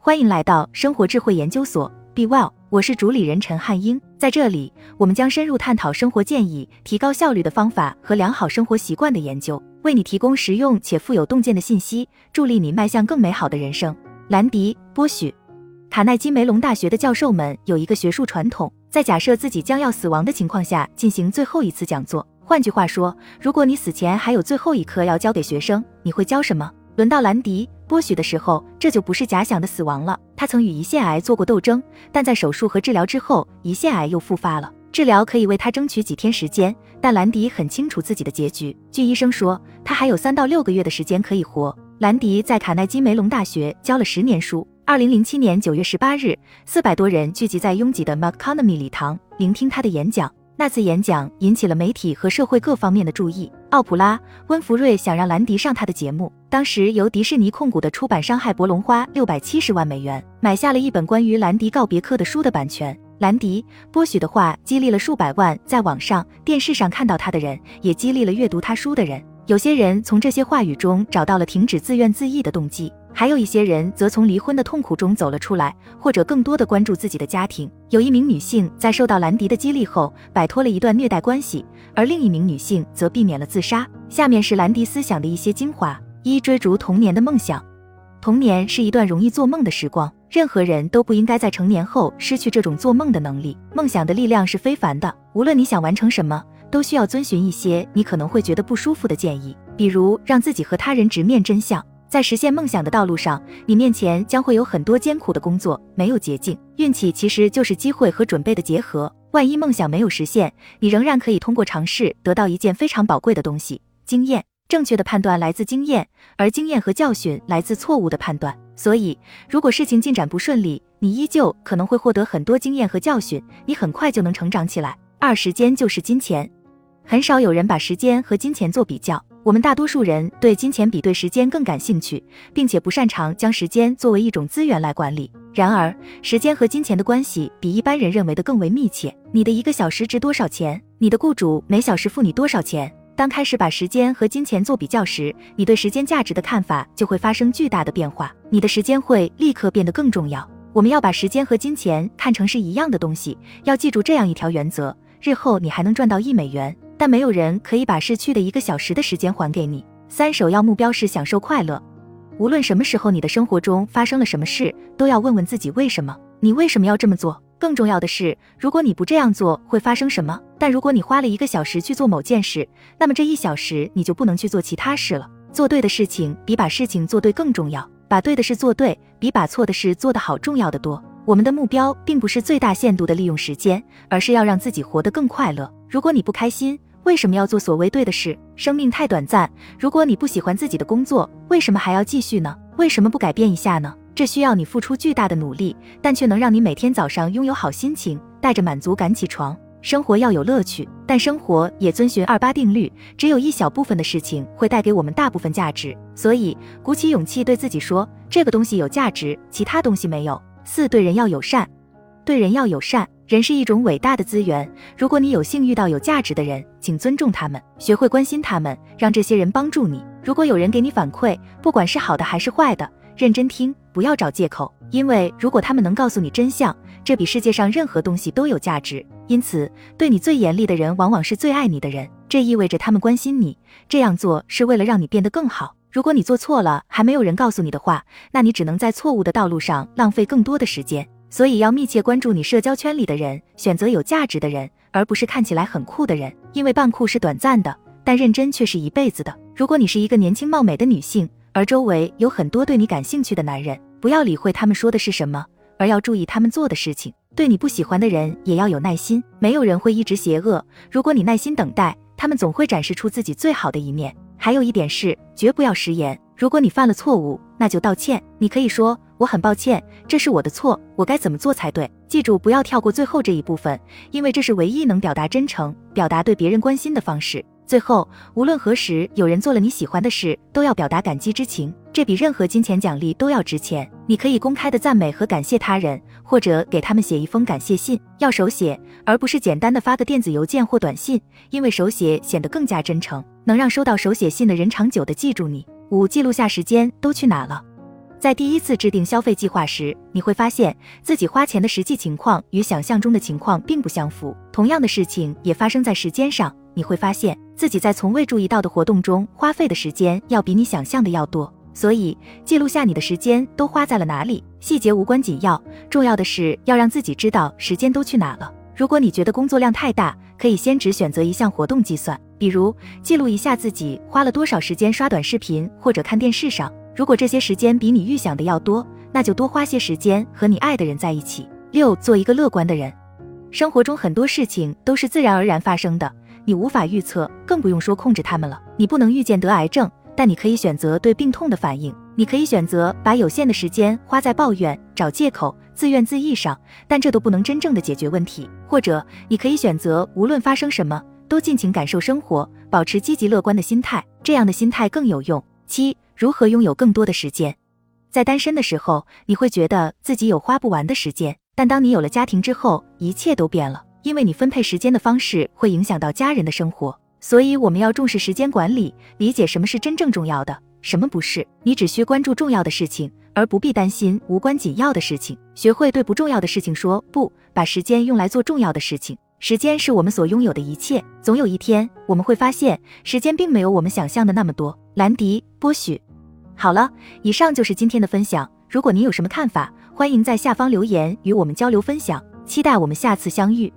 欢迎来到生活智慧研究所，Be Well，我是主理人陈汉英。在这里，我们将深入探讨生活建议、提高效率的方法和良好生活习惯的研究，为你提供实用且富有洞见的信息，助力你迈向更美好的人生。兰迪·波许，卡耐基梅隆大学的教授们有一个学术传统，在假设自己将要死亡的情况下进行最后一次讲座。换句话说，如果你死前还有最后一课要教给学生，你会教什么？轮到兰迪·波许的时候，这就不是假想的死亡了。他曾与胰腺癌做过斗争，但在手术和治疗之后，胰腺癌又复发了。治疗可以为他争取几天时间，但兰迪很清楚自己的结局。据医生说，他还有三到六个月的时间可以活。兰迪在卡耐基梅隆大学教了十年书。二零零七年九月十八日，四百多人聚集在拥挤的 McConomy 礼堂，聆听他的演讲。那次演讲引起了媒体和社会各方面的注意。奥普拉·温弗瑞想让兰迪上他的节目。当时由迪士尼控股的出版商海伯龙花六百七十万美元买下了一本关于兰迪告别课的书的版权。兰迪·波许的话激励了数百万在网上、电视上看到他的人，也激励了阅读他书的人。有些人从这些话语中找到了停止自怨自艾的动机。还有一些人则从离婚的痛苦中走了出来，或者更多的关注自己的家庭。有一名女性在受到兰迪的激励后，摆脱了一段虐待关系，而另一名女性则避免了自杀。下面是兰迪思想的一些精华：一、追逐童年的梦想。童年是一段容易做梦的时光，任何人都不应该在成年后失去这种做梦的能力。梦想的力量是非凡的，无论你想完成什么，都需要遵循一些你可能会觉得不舒服的建议，比如让自己和他人直面真相。在实现梦想的道路上，你面前将会有很多艰苦的工作，没有捷径。运气其实就是机会和准备的结合。万一梦想没有实现，你仍然可以通过尝试得到一件非常宝贵的东西——经验。正确的判断来自经验，而经验和教训来自错误的判断。所以，如果事情进展不顺利，你依旧可能会获得很多经验和教训，你很快就能成长起来。二，时间就是金钱，很少有人把时间和金钱做比较。我们大多数人对金钱比对时间更感兴趣，并且不擅长将时间作为一种资源来管理。然而，时间和金钱的关系比一般人认为的更为密切。你的一个小时值多少钱？你的雇主每小时付你多少钱？当开始把时间和金钱做比较时，你对时间价值的看法就会发生巨大的变化。你的时间会立刻变得更重要。我们要把时间和金钱看成是一样的东西。要记住这样一条原则：日后你还能赚到一美元。但没有人可以把逝去的一个小时的时间还给你。三首要目标是享受快乐。无论什么时候你的生活中发生了什么事，都要问问自己为什么？你为什么要这么做？更重要的是，如果你不这样做，会发生什么？但如果你花了一个小时去做某件事，那么这一小时你就不能去做其他事了。做对的事情比把事情做对更重要，把对的事做对比把错的事做得好重要的多。我们的目标并不是最大限度的利用时间，而是要让自己活得更快乐。如果你不开心，为什么要做所谓对的事？生命太短暂。如果你不喜欢自己的工作，为什么还要继续呢？为什么不改变一下呢？这需要你付出巨大的努力，但却能让你每天早上拥有好心情，带着满足感起床。生活要有乐趣，但生活也遵循二八定律，只有一小部分的事情会带给我们大部分价值。所以，鼓起勇气对自己说，这个东西有价值，其他东西没有。四，对人要友善，对人要友善。人是一种伟大的资源。如果你有幸遇到有价值的人，请尊重他们，学会关心他们，让这些人帮助你。如果有人给你反馈，不管是好的还是坏的，认真听，不要找借口。因为如果他们能告诉你真相，这比世界上任何东西都有价值。因此，对你最严厉的人，往往是最爱你的人。这意味着他们关心你，这样做是为了让你变得更好。如果你做错了，还没有人告诉你的话，那你只能在错误的道路上浪费更多的时间。所以要密切关注你社交圈里的人，选择有价值的人，而不是看起来很酷的人。因为扮酷是短暂的，但认真却是一辈子的。如果你是一个年轻貌美的女性，而周围有很多对你感兴趣的男人，不要理会他们说的是什么，而要注意他们做的事情。对你不喜欢的人也要有耐心，没有人会一直邪恶。如果你耐心等待，他们总会展示出自己最好的一面。还有一点是，绝不要食言。如果你犯了错误，那就道歉。你可以说。我很抱歉，这是我的错，我该怎么做才对？记住，不要跳过最后这一部分，因为这是唯一能表达真诚、表达对别人关心的方式。最后，无论何时有人做了你喜欢的事，都要表达感激之情，这比任何金钱奖励都要值钱。你可以公开的赞美和感谢他人，或者给他们写一封感谢信，要手写，而不是简单的发个电子邮件或短信，因为手写显得更加真诚，能让收到手写信的人长久的记住你。五、记录下时间都去哪了。在第一次制定消费计划时，你会发现自己花钱的实际情况与想象中的情况并不相符。同样的事情也发生在时间上，你会发现自己在从未注意到的活动中花费的时间要比你想象的要多。所以，记录下你的时间都花在了哪里，细节无关紧要，重要的是要让自己知道时间都去哪了。如果你觉得工作量太大，可以先只选择一项活动计算，比如记录一下自己花了多少时间刷短视频或者看电视上。如果这些时间比你预想的要多，那就多花些时间和你爱的人在一起。六，做一个乐观的人。生活中很多事情都是自然而然发生的，你无法预测，更不用说控制他们了。你不能预见得癌症，但你可以选择对病痛的反应。你可以选择把有限的时间花在抱怨、找借口、自怨自艾上，但这都不能真正的解决问题。或者，你可以选择无论发生什么，都尽情感受生活，保持积极乐观的心态，这样的心态更有用。七。如何拥有更多的时间？在单身的时候，你会觉得自己有花不完的时间，但当你有了家庭之后，一切都变了，因为你分配时间的方式会影响到家人的生活。所以，我们要重视时间管理，理解什么是真正重要的，什么不是。你只需关注重要的事情，而不必担心无关紧要的事情。学会对不重要的事情说不，把时间用来做重要的事情。时间是我们所拥有的一切，总有一天我们会发现，时间并没有我们想象的那么多。兰迪·波许。好了，以上就是今天的分享。如果您有什么看法，欢迎在下方留言与我们交流分享。期待我们下次相遇。